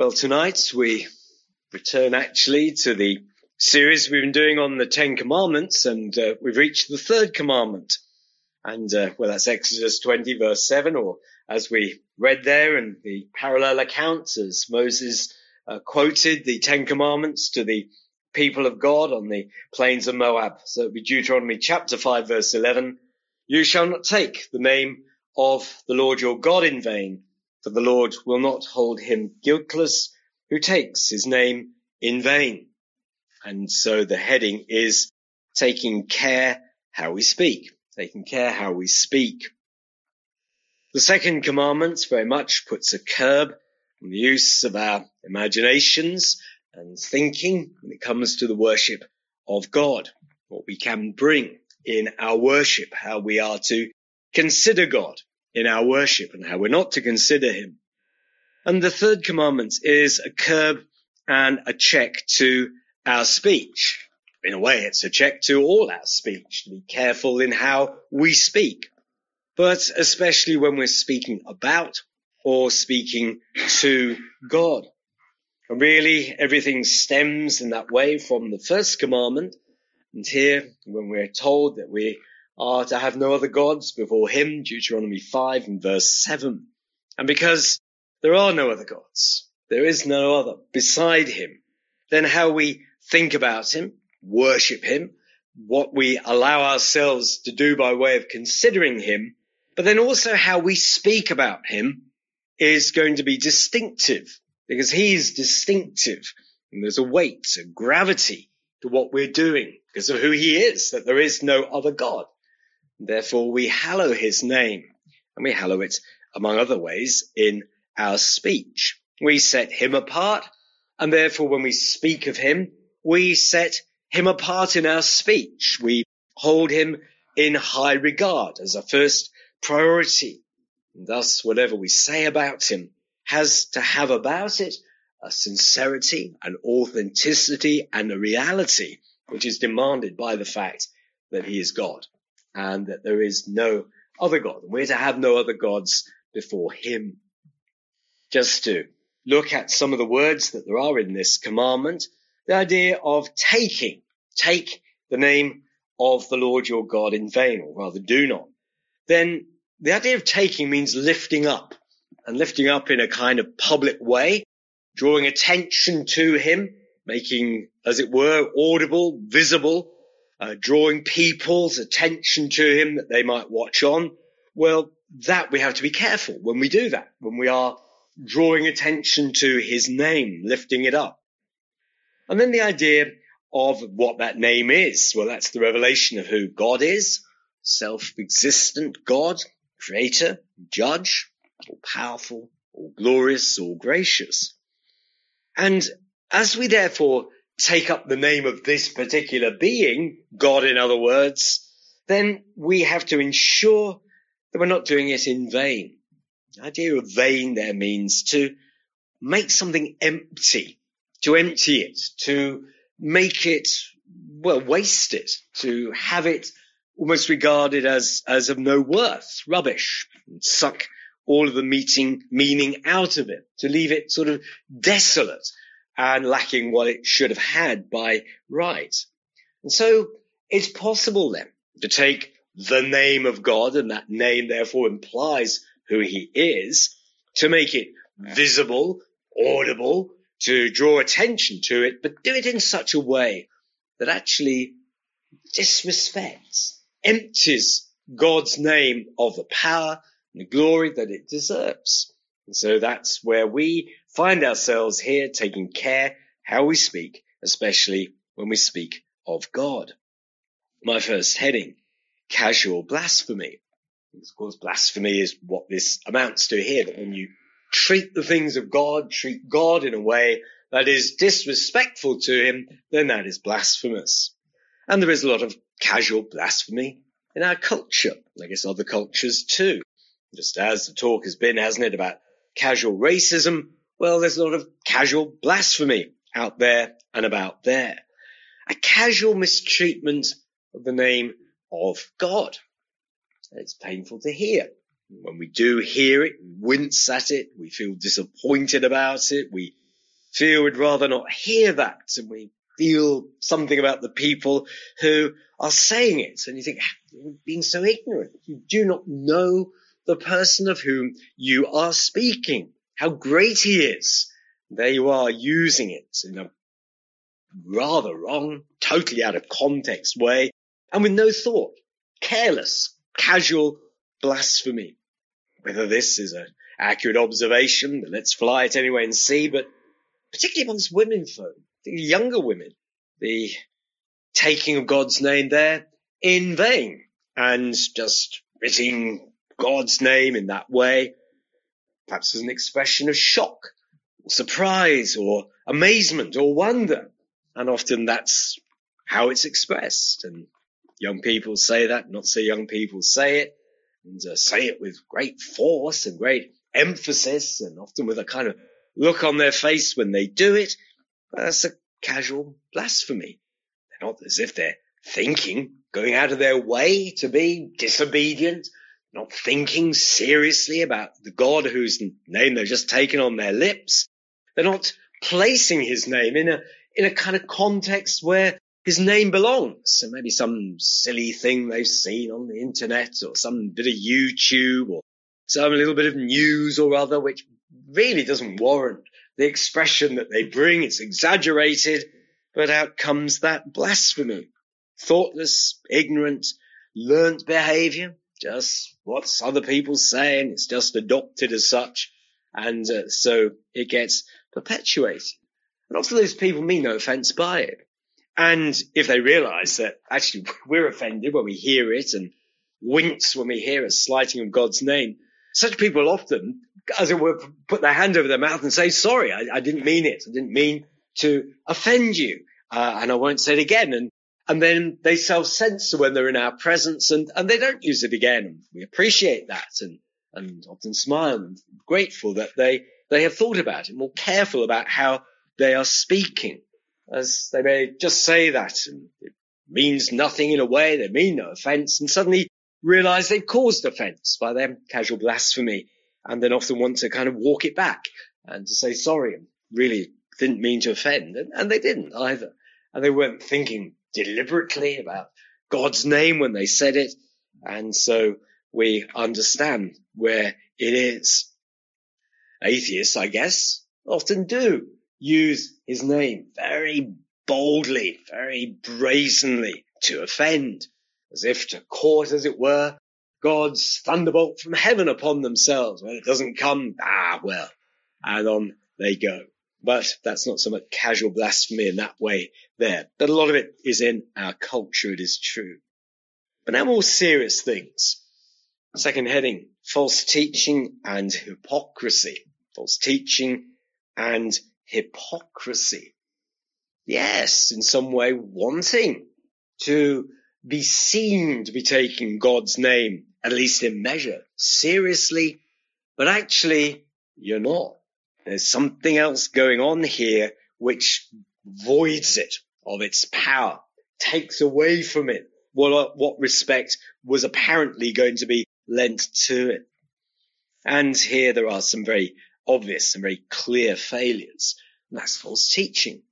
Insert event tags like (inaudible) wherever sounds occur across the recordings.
Well, tonight we return actually to the series we've been doing on the Ten Commandments, and uh, we've reached the third commandment. And uh, well, that's Exodus 20, verse 7, or as we read there in the parallel accounts, as Moses uh, quoted the Ten Commandments to the people of God on the plains of Moab. So it would be Deuteronomy chapter 5, verse 11. You shall not take the name of the Lord your God in vain for the Lord will not hold him guiltless who takes his name in vain. And so the heading is taking care how we speak, taking care how we speak. The second commandment very much puts a curb on the use of our imaginations and thinking when it comes to the worship of God, what we can bring in our worship, how we are to consider God in our worship and how we're not to consider him. And the third commandment is a curb and a check to our speech. In a way, it's a check to all our speech, to be careful in how we speak, but especially when we're speaking about or speaking to God. And really, everything stems in that way from the first commandment. And here, when we're told that we are to have no other gods before him, Deuteronomy 5 and verse 7. And because there are no other gods, there is no other beside him, then how we think about him, worship him, what we allow ourselves to do by way of considering him, but then also how we speak about him is going to be distinctive because he's distinctive and there's a weight, a gravity to what we're doing because of who he is, that there is no other God. Therefore, we hallow his name, and we hallow it, among other ways, in our speech. We set him apart, and therefore, when we speak of him, we set him apart in our speech. We hold him in high regard as a first priority. And thus, whatever we say about him has to have about it a sincerity, an authenticity, and a reality which is demanded by the fact that he is God and that there is no other God. We're to have no other gods before him. Just to look at some of the words that there are in this commandment, the idea of taking, take the name of the Lord your God in vain, or rather do not. Then the idea of taking means lifting up and lifting up in a kind of public way, drawing attention to him, making, as it were, audible, visible, uh, drawing people's attention to him that they might watch on. Well, that we have to be careful when we do that, when we are drawing attention to his name, lifting it up. And then the idea of what that name is. Well, that's the revelation of who God is, self-existent God, creator, judge, all powerful, all glorious, all gracious. And as we therefore take up the name of this particular being, God in other words, then we have to ensure that we're not doing it in vain. The idea of vain there means to make something empty, to empty it, to make it, well, waste it, to have it almost regarded as, as of no worth, rubbish, suck all of the meeting, meaning out of it, to leave it sort of desolate, and lacking what it should have had by right. And so it's possible then to take the name of God, and that name therefore implies who he is, to make it visible, audible, to draw attention to it, but do it in such a way that actually disrespects, empties God's name of the power and the glory that it deserves. And so that's where we find ourselves here taking care how we speak, especially when we speak of God. My first heading, casual blasphemy. Of course, blasphemy is what this amounts to here, that when you treat the things of God, treat God in a way that is disrespectful to him, then that is blasphemous. And there is a lot of casual blasphemy in our culture. I guess other cultures too. Just as the talk has been, hasn't it, about casual racism, well, there's a lot of casual blasphemy out there and about there. A casual mistreatment of the name of God. It's painful to hear. When we do hear it, we wince at it, we feel disappointed about it, we feel we'd rather not hear that and we feel something about the people who are saying it. And you think, ah, you're being so ignorant. You do not know the person of whom you are speaking, how great he is. There you are using it in a rather wrong, totally out of context way and with no thought, careless, casual blasphemy. Whether this is an accurate observation, let's fly it anyway and see, but particularly amongst women folk, the younger women, the taking of God's name there in vain and just writing God's name in that way, perhaps as an expression of shock, or surprise, or amazement, or wonder. And often that's how it's expressed. And young people say that, not so young people say it, and uh, say it with great force and great emphasis, and often with a kind of look on their face when they do it. That's a casual blasphemy. They're not as if they're thinking, going out of their way to be disobedient, not thinking seriously about the God whose name they've just taken on their lips. They're not placing his name in a, in a kind of context where his name belongs. So maybe some silly thing they've seen on the internet or some bit of YouTube or some little bit of news or other, which really doesn't warrant the expression that they bring. It's exaggerated, but out comes that blasphemy. Thoughtless, ignorant, learnt behavior, just what's other people saying. It's just adopted as such. And uh, so it gets perpetuated. And often those people mean no offense by it. And if they realize that actually (laughs) we're offended when we hear it and wince when we hear a slighting of God's name, such people often, as it were, put their hand over their mouth and say, sorry, I, I didn't mean it. I didn't mean to offend you. Uh, and I won't say it again. And, and then they self-censor when they're in our presence and, and they don't use it again. We appreciate that and, and often smile and grateful that they, they have thought about it, more careful about how they are speaking as they may just say that and it means nothing in a way, they mean no offense, and suddenly realize they've caused offense by their casual blasphemy, and then often want to kind of walk it back and to say sorry and really didn't mean to offend, and, and they didn't either. And they weren't thinking deliberately about God's name when they said it, and so we understand where it is. Atheists, I guess, often do use his name very boldly, very brazenly to offend, as if to court, as it were, God's thunderbolt from heaven upon themselves. When it doesn't come, ah, well, and on they go. But that's not so much casual blasphemy in that way there. But a lot of it is in our culture, it is true. But now more serious things. Second heading, false teaching and hypocrisy. False teaching and hypocrisy. Yes, in some way wanting to be seen to be taking God's name, at least in measure, seriously, but actually you're not. There's something else going on here which voids it of its power, takes away from it what, what respect was apparently going to be lent to it. And here there are some very obvious and very clear failures. And that's false teaching,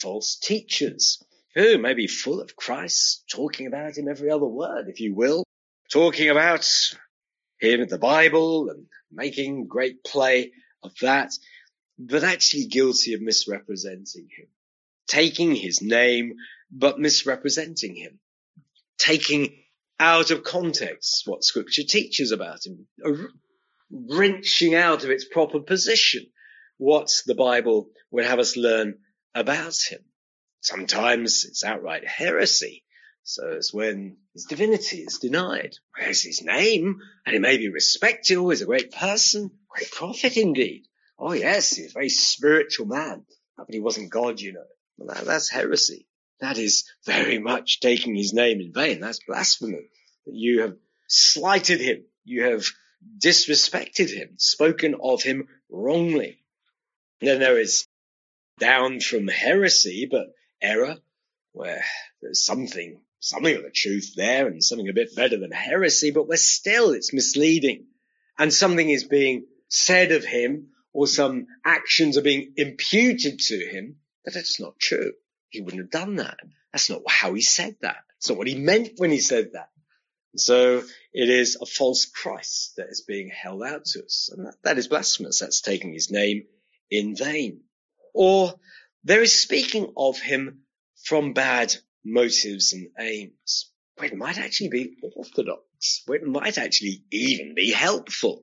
false teachers who may be full of Christ, talking about him every other word, if you will, talking about him in the Bible and making great play of that, but actually guilty of misrepresenting him, taking his name, but misrepresenting him, taking out of context what scripture teaches about him, wrenching out of its proper position what the Bible would have us learn about him. Sometimes it's outright heresy. So it's when his divinity is denied. Where's his name? And he may be respected. He's a great person, great prophet indeed. Oh yes, he's a very spiritual man. But he wasn't God, you know. Well, that, that's heresy. That is very much taking his name in vain. That's blasphemy. You have slighted him. You have disrespected him, spoken of him wrongly. Then there is down from heresy, but error, where there's something, something of the truth there and something a bit better than heresy, but where still it's misleading and something is being said of him or some actions are being imputed to him, that not true. He wouldn't have done that. That's not how he said that. It's not what he meant when he said that. So it is a false Christ that is being held out to us. And that, that is blasphemous. That's taking his name in vain. Or there is speaking of him from bad motives and aims. Where it might actually be orthodox, where it might actually even be helpful,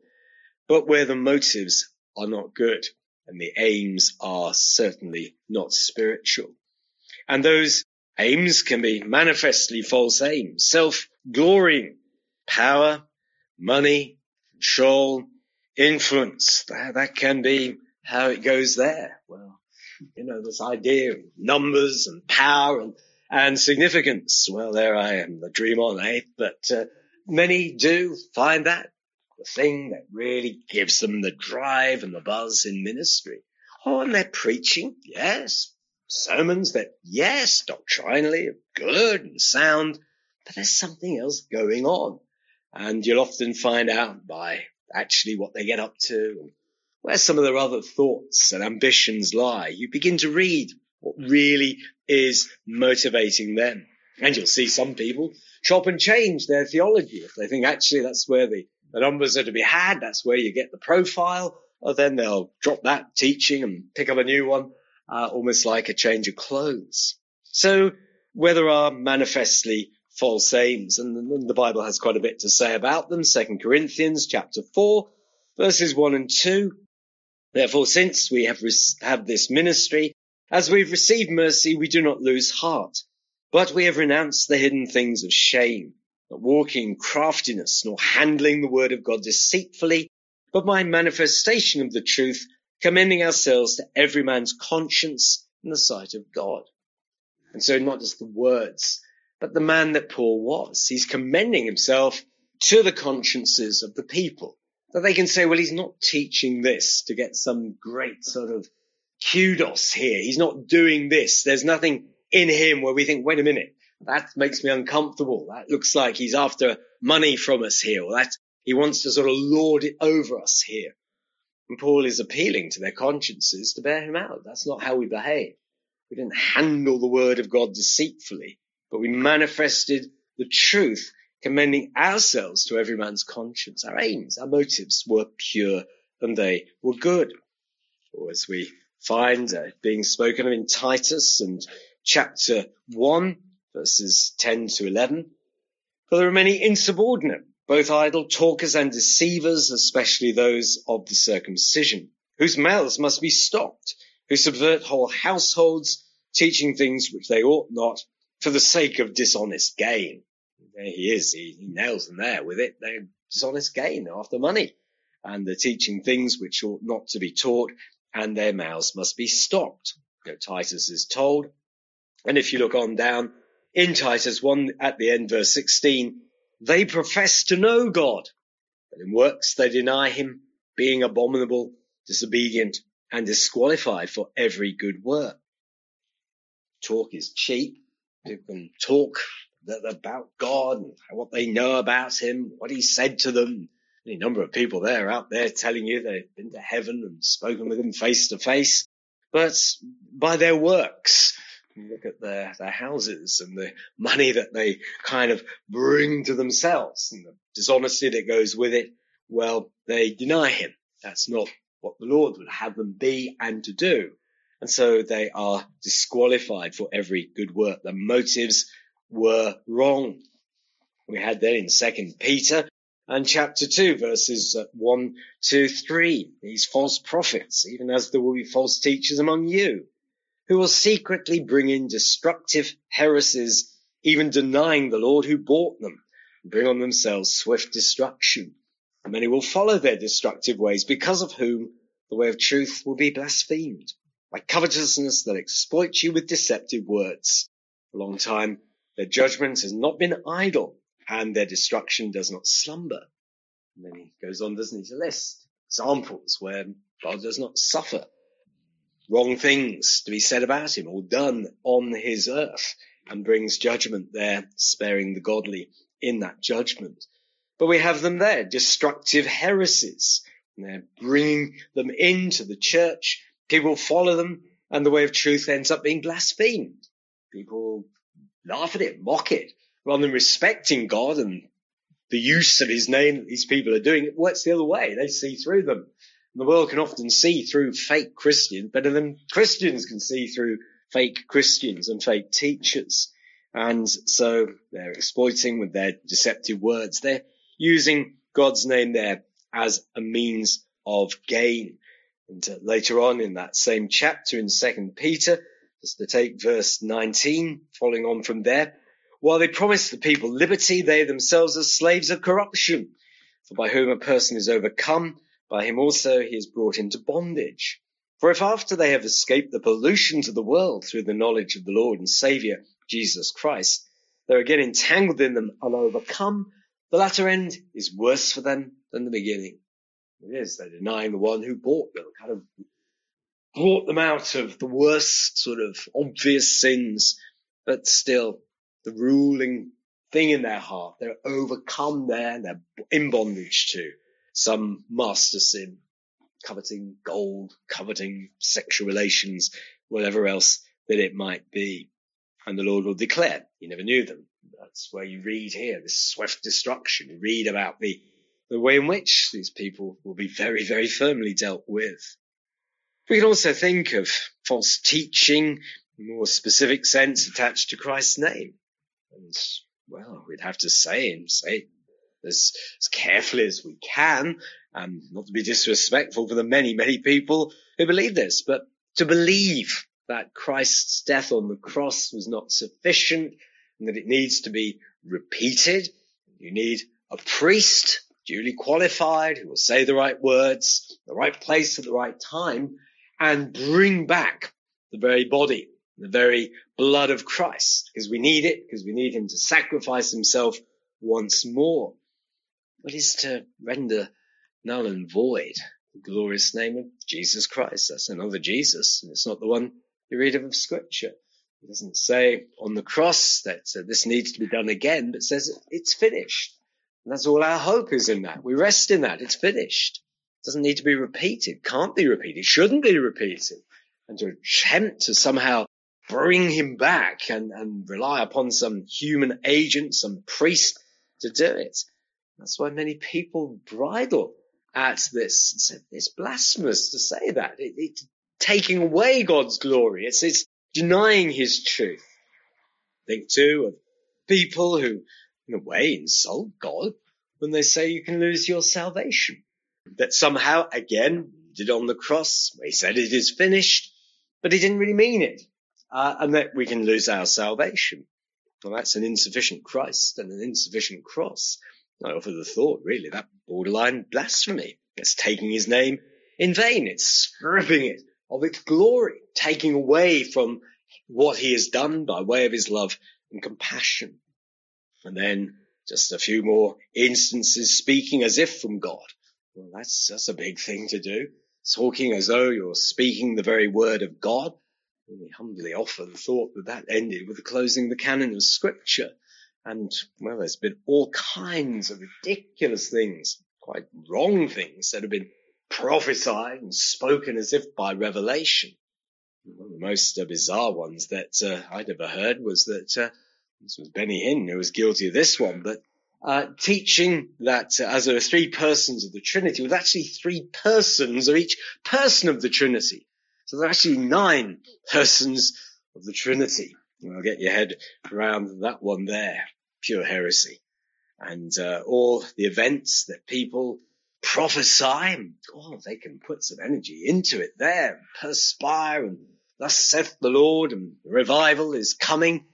but where the motives are not good and the aims are certainly not spiritual. And those aims can be manifestly false aims, self-glorying, power, money, control, influence. That, that can be how it goes there. Well, you know, this idea of numbers and power and, and significance. Well, there I am, the dream on eight, but uh, many do find that the thing that really gives them the drive and the buzz in ministry. Oh, and they're preaching, yes. Sermons that, yes, doctrinally good and sound, but there's something else going on. And you'll often find out by actually what they get up to where some of their other thoughts and ambitions lie. You begin to read what really is motivating them. And you'll see some people chop and change their theology if they think actually that's where the the numbers are to be had. That's where you get the profile. Then they'll drop that teaching and pick up a new one, uh, almost like a change of clothes. So where there are manifestly false aims, and the Bible has quite a bit to say about them. Second Corinthians chapter four, verses one and two. Therefore, since we have, have this ministry, as we've received mercy, we do not lose heart, but we have renounced the hidden things of shame not walking in craftiness, nor handling the word of God deceitfully, but by manifestation of the truth, commending ourselves to every man's conscience in the sight of God. And so not just the words, but the man that Paul was. He's commending himself to the consciences of the people. That they can say, well, he's not teaching this to get some great sort of kudos here. He's not doing this. There's nothing in him where we think, wait a minute, that makes me uncomfortable. That looks like he's after money from us here, or that he wants to sort of lord it over us here. And Paul is appealing to their consciences to bear him out. That's not how we behave. We didn't handle the word of God deceitfully, but we manifested the truth, commending ourselves to every man's conscience. Our aims, our motives were pure and they were good. Or as we find uh, being spoken of in Titus and chapter 1, verses 10 to 11. For there are many insubordinate, both idle talkers and deceivers, especially those of the circumcision, whose mouths must be stopped, who subvert whole households, teaching things which they ought not for the sake of dishonest gain. There he is. He, he nails them there with it. They're dishonest gain. After money and they're teaching things which ought not to be taught and their mouths must be stopped. You know, Titus is told. And if you look on down in Titus 1 at the end, verse 16, they profess to know God, but in works they deny him, being abominable, disobedient, and disqualified for every good work. Talk is cheap. People can talk about God and what they know about him, what he said to them. Any number of people there out there telling you they've been to heaven and spoken with him face to face. But by their works, look at their, their houses and the money that they kind of bring to themselves and the dishonesty that goes with it. Well, they deny him. That's not what the Lord would have them be and to do. And so they are disqualified for every good work. The motives were wrong. We had that in second Peter and chapter two verses uh, one, two, three. These false prophets, even as there will be false teachers among you who will secretly bring in destructive heresies, even denying the Lord who bought them, and bring on themselves swift destruction. Many will follow their destructive ways, because of whom the way of truth will be blasphemed, by covetousness that exploits you with deceptive words. For a long time, their judgment has not been idle, and their destruction does not slumber. And then he goes on, doesn't he, to list examples where God does not suffer wrong things to be said about him or done on his earth and brings judgment there, sparing the godly in that judgment. But we have them there, destructive heresies, And they're bringing them into the church. People follow them and the way of truth ends up being blasphemed. People laugh at it, mock it, rather than respecting God and the use of his name that these people are doing. It works the other way. They see through them. The world can often see through fake Christians better than Christians can see through fake Christians and fake teachers. And so they're exploiting with their deceptive words. They're using God's name there as a means of gain. And uh, later on in that same chapter in second Peter, just to take verse 19, following on from there, while they promise the people liberty, they themselves are slaves of corruption. For by whom a person is overcome, by him also he is brought into bondage. For if after they have escaped the pollutions of the world through the knowledge of the Lord and Saviour, Jesus Christ, they're again entangled in them and overcome, the latter end is worse for them than the beginning. It is. They're denying the one who bought them, kind of brought them out of the worst sort of obvious sins, but still the ruling thing in their heart. They're overcome there and they're in bondage to some master sin, coveting gold, coveting sexual relations, whatever else that it might be and the Lord will declare, you never knew them. That's where you read here, this swift destruction. You read about the, the way in which these people will be very, very firmly dealt with. We can also think of false teaching, more specific sense attached to Christ's name. And, well, we'd have to say and say as, as carefully as we can, um, not to be disrespectful for the many, many people who believe this, but to believe that Christ's death on the cross was not sufficient and that it needs to be repeated. You need a priest, duly qualified, who will say the right words, the right place at the right time, and bring back the very body, the very blood of Christ, because we need it, because we need him to sacrifice himself once more. But is to render null and void the glorious name of Jesus Christ. That's another Jesus, and it's not the one you read of scripture. It doesn't say on the cross that uh, this needs to be done again, but says it's finished. And that's all our hope is in that. We rest in that. It's finished. It doesn't need to be repeated. Can't be repeated. Shouldn't be repeated. And to attempt to somehow bring him back and, and rely upon some human agent, some priest to do it. That's why many people bridle at this and say it's blasphemous to say that. It, it taking away God's glory. It's, it's denying his truth. Think too of people who, in a way, insult God when they say you can lose your salvation. That somehow, again, did on the cross, he said it is finished, but he didn't really mean it. Uh, and that we can lose our salvation. Well, that's an insufficient Christ and an insufficient cross. I offer the thought, really, that borderline blasphemy. It's taking his name in vain. It's stripping it of its glory, taking away from what he has done by way of his love and compassion. And then just a few more instances speaking as if from God. Well, that's, that's a big thing to do. Talking as though you're speaking the very word of God. We humbly offer the thought that that ended with the closing the canon of scripture. And, well, there's been all kinds of ridiculous things, quite wrong things that have been prophesied and spoken as if by revelation. One of the most uh, bizarre ones that uh, I'd ever heard was that uh, this was Benny Hinn who was guilty of this one, but uh, teaching that uh, as there are three persons of the Trinity, with actually three persons of each person of the Trinity. So there are actually nine persons of the Trinity. I'll get your head around that one there. Pure heresy. And uh, all the events that people prophesy. Oh, they can put some energy into it there, perspire, and thus saith the Lord, and revival is coming.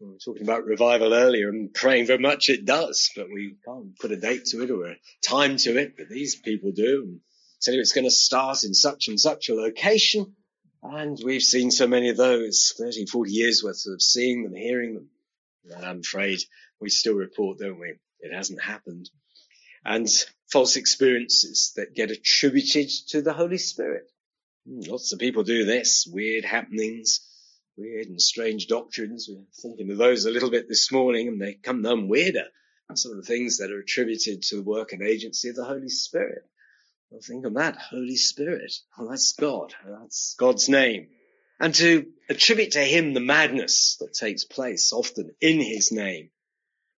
We were talking about revival earlier and praying very much it does, but we can't put a date to it or a time to it, but these people do and tell you it's going to start in such and such a location. And we've seen so many of those, 30, 40 years worth of seeing them, hearing them. And I'm afraid we still report, don't we? It hasn't happened and false experiences that get attributed to the Holy Spirit. Hmm, lots of people do this, weird happenings, weird and strange doctrines. We're thinking of those a little bit this morning and they come none weirder. Some of the things that are attributed to the work and agency of the Holy Spirit. Well, think on that. Holy Spirit. Well, that's God. That's God's name. And to attribute to him the madness that takes place often in his name.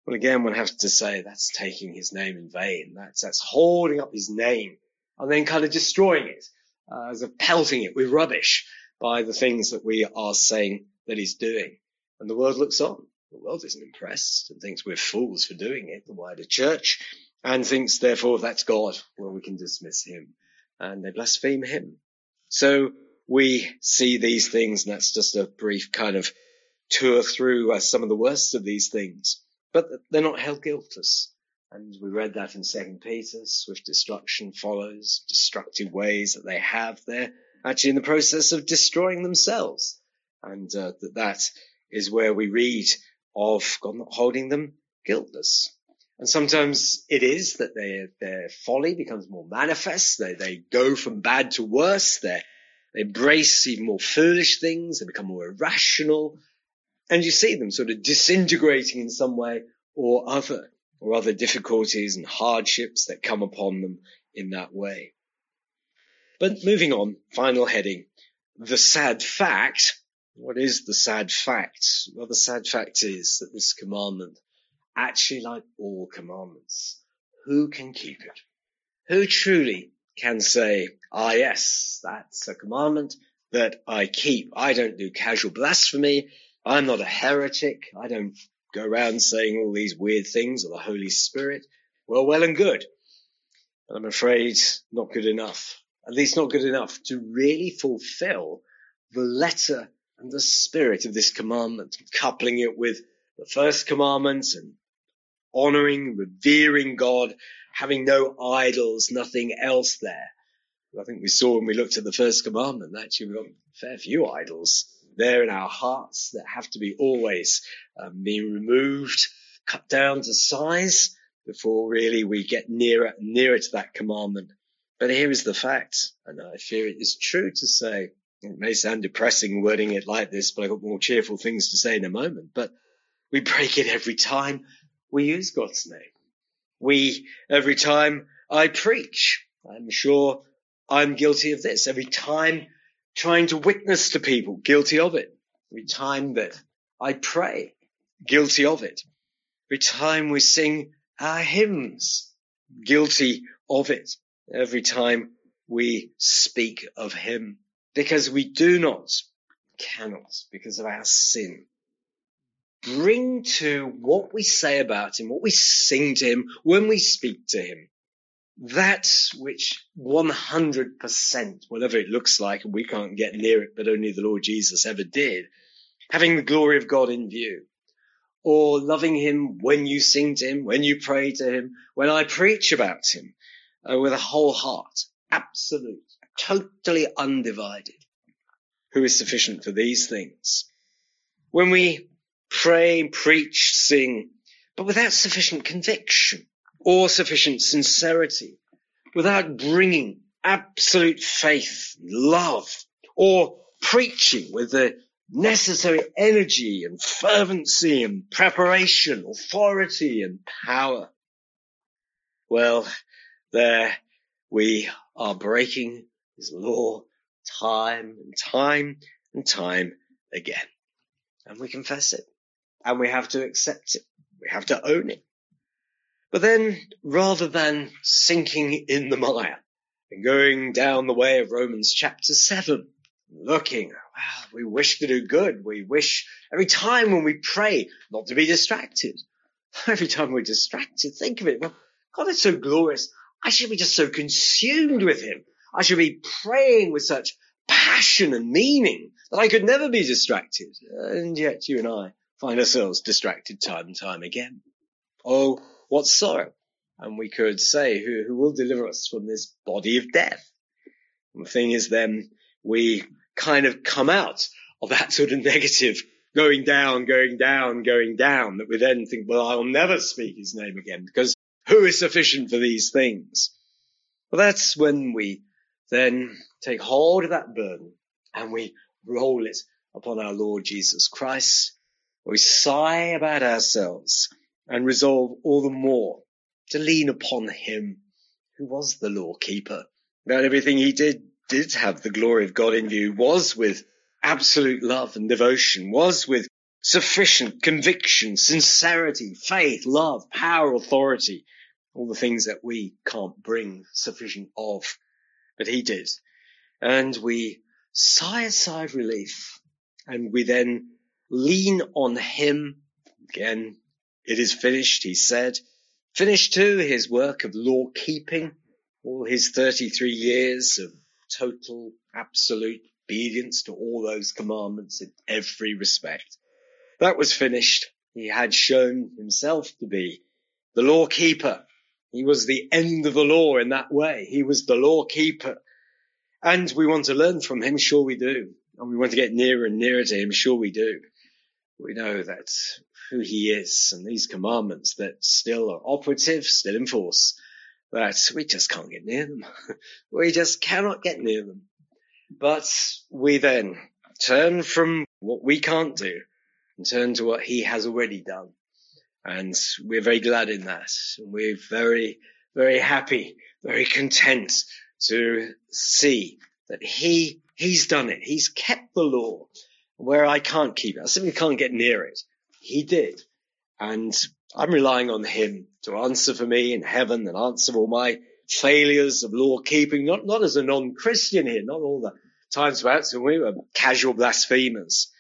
Well, again, one has to say that's taking his name in vain. That's, that's holding up his name and then kind of destroying it, uh, as of pelting it with rubbish by the things that we are saying that he's doing. And the world looks on. The world isn't impressed and thinks we're fools for doing it, the wider church, and thinks therefore that's God. Well, we can dismiss him and they blaspheme him. So we see these things and that's just a brief kind of tour through uh, some of the worst of these things, but they're not held guiltless. And we read that in Second Peter, swift destruction follows, destructive ways that they have. They're actually in the process of destroying themselves. And uh, that that is where we read of God not holding them guiltless. And sometimes it is that their, their folly becomes more manifest. They, they go from bad to worse. They, they embrace even more foolish things. They become more irrational. And you see them sort of disintegrating in some way or other, or other difficulties and hardships that come upon them in that way. But moving on, final heading, the sad fact what is the sad fact? Well, the sad fact is that this commandment, actually like all commandments, who can keep it? Who truly can say, ah, yes, that's a commandment that I keep. I don't do casual blasphemy. I'm not a heretic. I don't go around saying all these weird things of the Holy Spirit. Well, well and good. But I'm afraid not good enough. At least not good enough to really fulfill the letter and the spirit of this commandment, coupling it with the first commandment and honoring, revering God, having no idols, nothing else there. I think we saw when we looked at the first commandment, actually we've got a fair few idols there in our hearts that have to be always um, being removed, cut down to size before really we get nearer and nearer to that commandment. But here is the fact, and I fear it is true to say it may sound depressing wording it like this, but I've got more cheerful things to say in a moment. But we break it every time we use God's name. We, every time I preach, I'm sure I'm guilty of this. Every time trying to witness to people, guilty of it. Every time that I pray, guilty of it. Every time we sing our hymns, guilty of it. Every time we speak of Him, because we do not, cannot, because of our sin, bring to what we say about him, what we sing to him, when we speak to him, that which 100%, whatever it looks like, and we can't get near it, but only the Lord Jesus ever did, having the glory of God in view, or loving him when you sing to him, when you pray to him, when I preach about him, uh, with a whole heart, absolute, totally undivided, who is sufficient for these things. When we pray, preach, sing, but without sufficient conviction or sufficient sincerity, without bringing absolute faith, love, or preaching with the necessary energy and fervency and preparation, authority and power. Well, there we are breaking his law time and time and time again. And we confess it. And we have to accept it. We have to own it. But then, rather than sinking in the mire and going down the way of Romans chapter 7, looking, well, we wish to do good. We wish every time when we pray not to be distracted. (laughs) Every time we're distracted, think of it. Well, God is so glorious. I should be just so consumed with him. I should be praying with such passion and meaning that I could never be distracted. And yet you and I find ourselves distracted time and time again. Oh, what sorrow. And we could say, who, who will deliver us from this body of death? And the thing is then we kind of come out of that (laughs) sort of negative going down, going down, going down that we then think, well, I'll never speak his name again because who is sufficient for these things? Well, that's when we then take hold of that burden and we roll it upon our Lord Jesus Christ. We sigh about ourselves and resolve all the more to lean upon him who was the law keeper That everything he did did have the glory of God in view, was with absolute love and devotion, was with sufficient conviction, sincerity, faith, love, power, authority, all the things that we can't bring sufficient of, but he did. And we sigh a sigh of relief and we then lean on him again. It is finished, he said. Finished too his work of law keeping, all his 33 years of total, absolute obedience to all those commandments in every respect. That was finished. He had shown himself to be the law keeper. He was the end of the law in that way. He was the law keeper. And we want to learn from him, sure we do. And we want to get nearer and nearer to him, sure we do. We know that who he is and these commandments that still are operative, still in force, that we just can't get near them. (laughs) we just cannot get near them. But we then turn from what we can't do and turn to what he has already done. And we're very glad in that. And we're very, very happy, very content to see that he, he's done it. He's kept the law where I can't keep it. I simply can't get near it. He did. And I'm relying on him to answer for me in heaven and answer all my failures of law keeping, not, not as a non-Christian here, not all the times perhaps when we were casual blasphemers,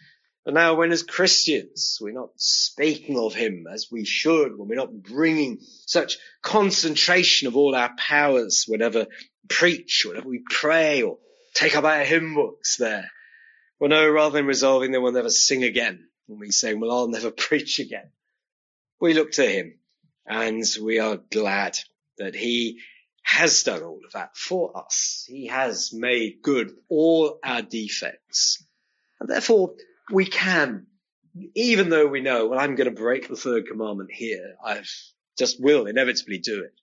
but now when as Christians, we're not speaking of him as we should, when we're not bringing such concentration of all our powers whenever we preach, whenever we pray or take up our hymn books there. Well, no, rather than resolving that we'll never sing again, when we say, well, I'll never (laughs) preach again. We look to him and we are glad that he has done all of that for us. He has made good all our defects. And therefore, we can, even though we know, well, I'm going to break the third commandment here, I just will inevitably do it.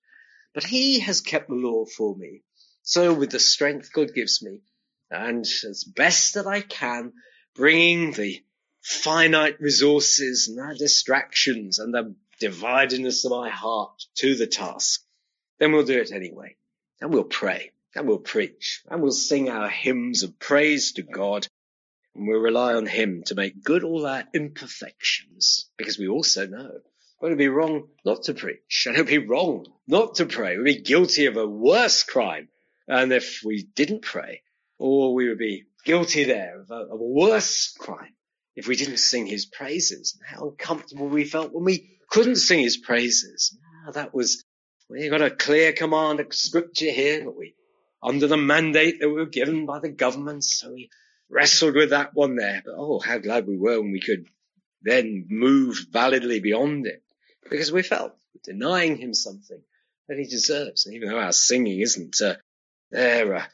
But he has kept the law for me. So with the strength God gives me, and as best that I can, bringing the finite resources and the distractions and the dividedness of my heart to the task, then we'll do it anyway. And we'll pray and we'll preach and we'll sing our hymns of praise to God and we'll rely on him to make good all our imperfections because we also know it would be wrong not to preach and it would be wrong not to pray. We'd be guilty of a worse crime. And if we didn't pray or we would be guilty there of a, of a worse crime if we didn't sing his praises. How uncomfortable we felt when we couldn't sing his praises. Ah, that was, we got a clear command of scripture here, but we, under the mandate that we were given by the government, so we wrestled with that one there. But oh, how glad we were when we could then move validly beyond it because we felt denying him something that he deserves. And even though our singing isn't uh, there, uh,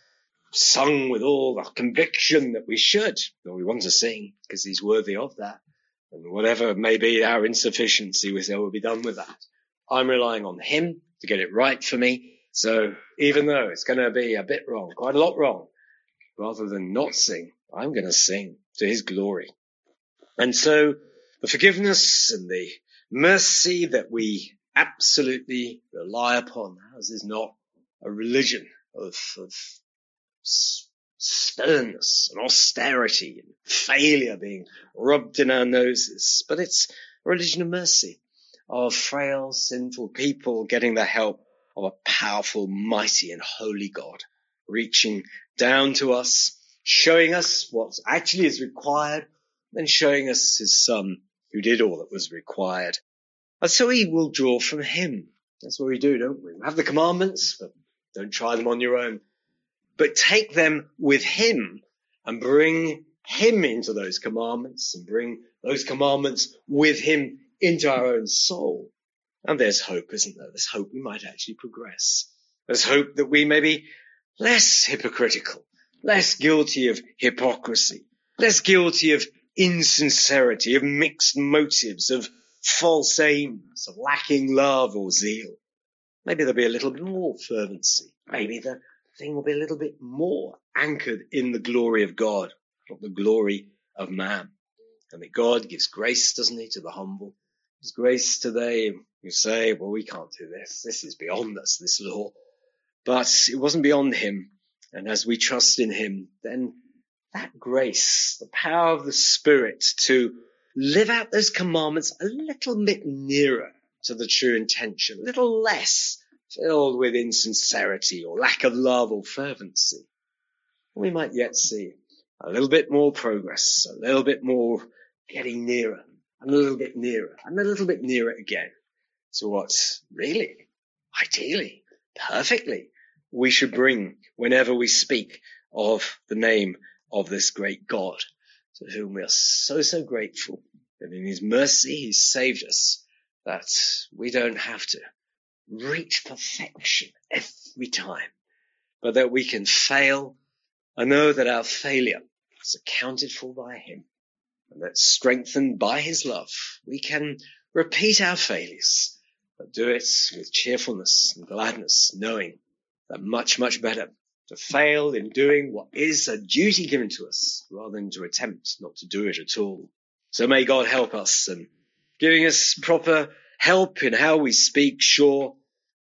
sung with all the conviction that we should, or we want to sing because he's worthy of that. And whatever may be our insufficiency, we say, will be done with that. I'm relying on him to get it right for me. So even though it's going to be a bit wrong, quite a lot wrong, rather than not sing, I'm going to sing to his glory. And so the forgiveness and the mercy that we absolutely rely upon, is not a religion of, of sternness and austerity and failure being rubbed in our noses, but it's a religion of mercy, of frail, sinful people getting the help of a powerful, mighty and holy God, reaching down to us, showing us what actually is required, then showing us his son who did all that was required. And so we will draw from him. That's what we do, don't we? We have the commandments, but don't try them on your own but take them with him and bring him into those commandments and bring those commandments with him into our own soul. And there's hope, isn't there? There's hope we might actually progress. There's hope that we may be less hypocritical, less guilty of hypocrisy, less guilty of insincerity, of mixed motives, of false aims, of lacking love or zeal. Maybe there'll be a little bit more fervency. Maybe the thing will be a little bit more anchored in the glory of God, not the glory of man. And that God gives grace, doesn't he, to the humble. Gives grace to they who say, well, we can't do this. This is beyond us, this law. But it wasn't beyond him And as we trust in him, then that grace, the power of the Spirit to live out those commandments a little bit nearer to the true intention, a little less filled with insincerity or lack of love or fervency. We might yet see a little bit more progress, a little bit more getting nearer, and a little bit nearer, and a little bit nearer again to what really, ideally, perfectly we should bring whenever we speak of the name of this great God to whom we are so, so grateful that in his mercy he saved us that we don't have to reach perfection every time, but that we can fail and know that our failure is accounted for by him and that strengthened by his love, we can repeat our failures, but do it with cheerfulness and gladness, knowing that much, much better to fail in doing what is a duty given to us rather than to attempt not to do it at all. So may God help us and giving us proper help in how we speak, sure,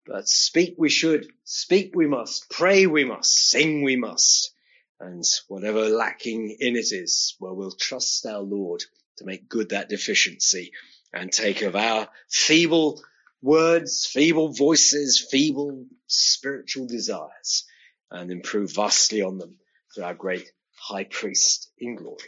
but speak we should, speak we must, pray we must, sing we must. And whatever lacking in it is, well, we'll trust our Lord to make good that deficiency and take of our feeble words, feeble voices, feeble spiritual desires and improve vastly on them through our great high priest in glory.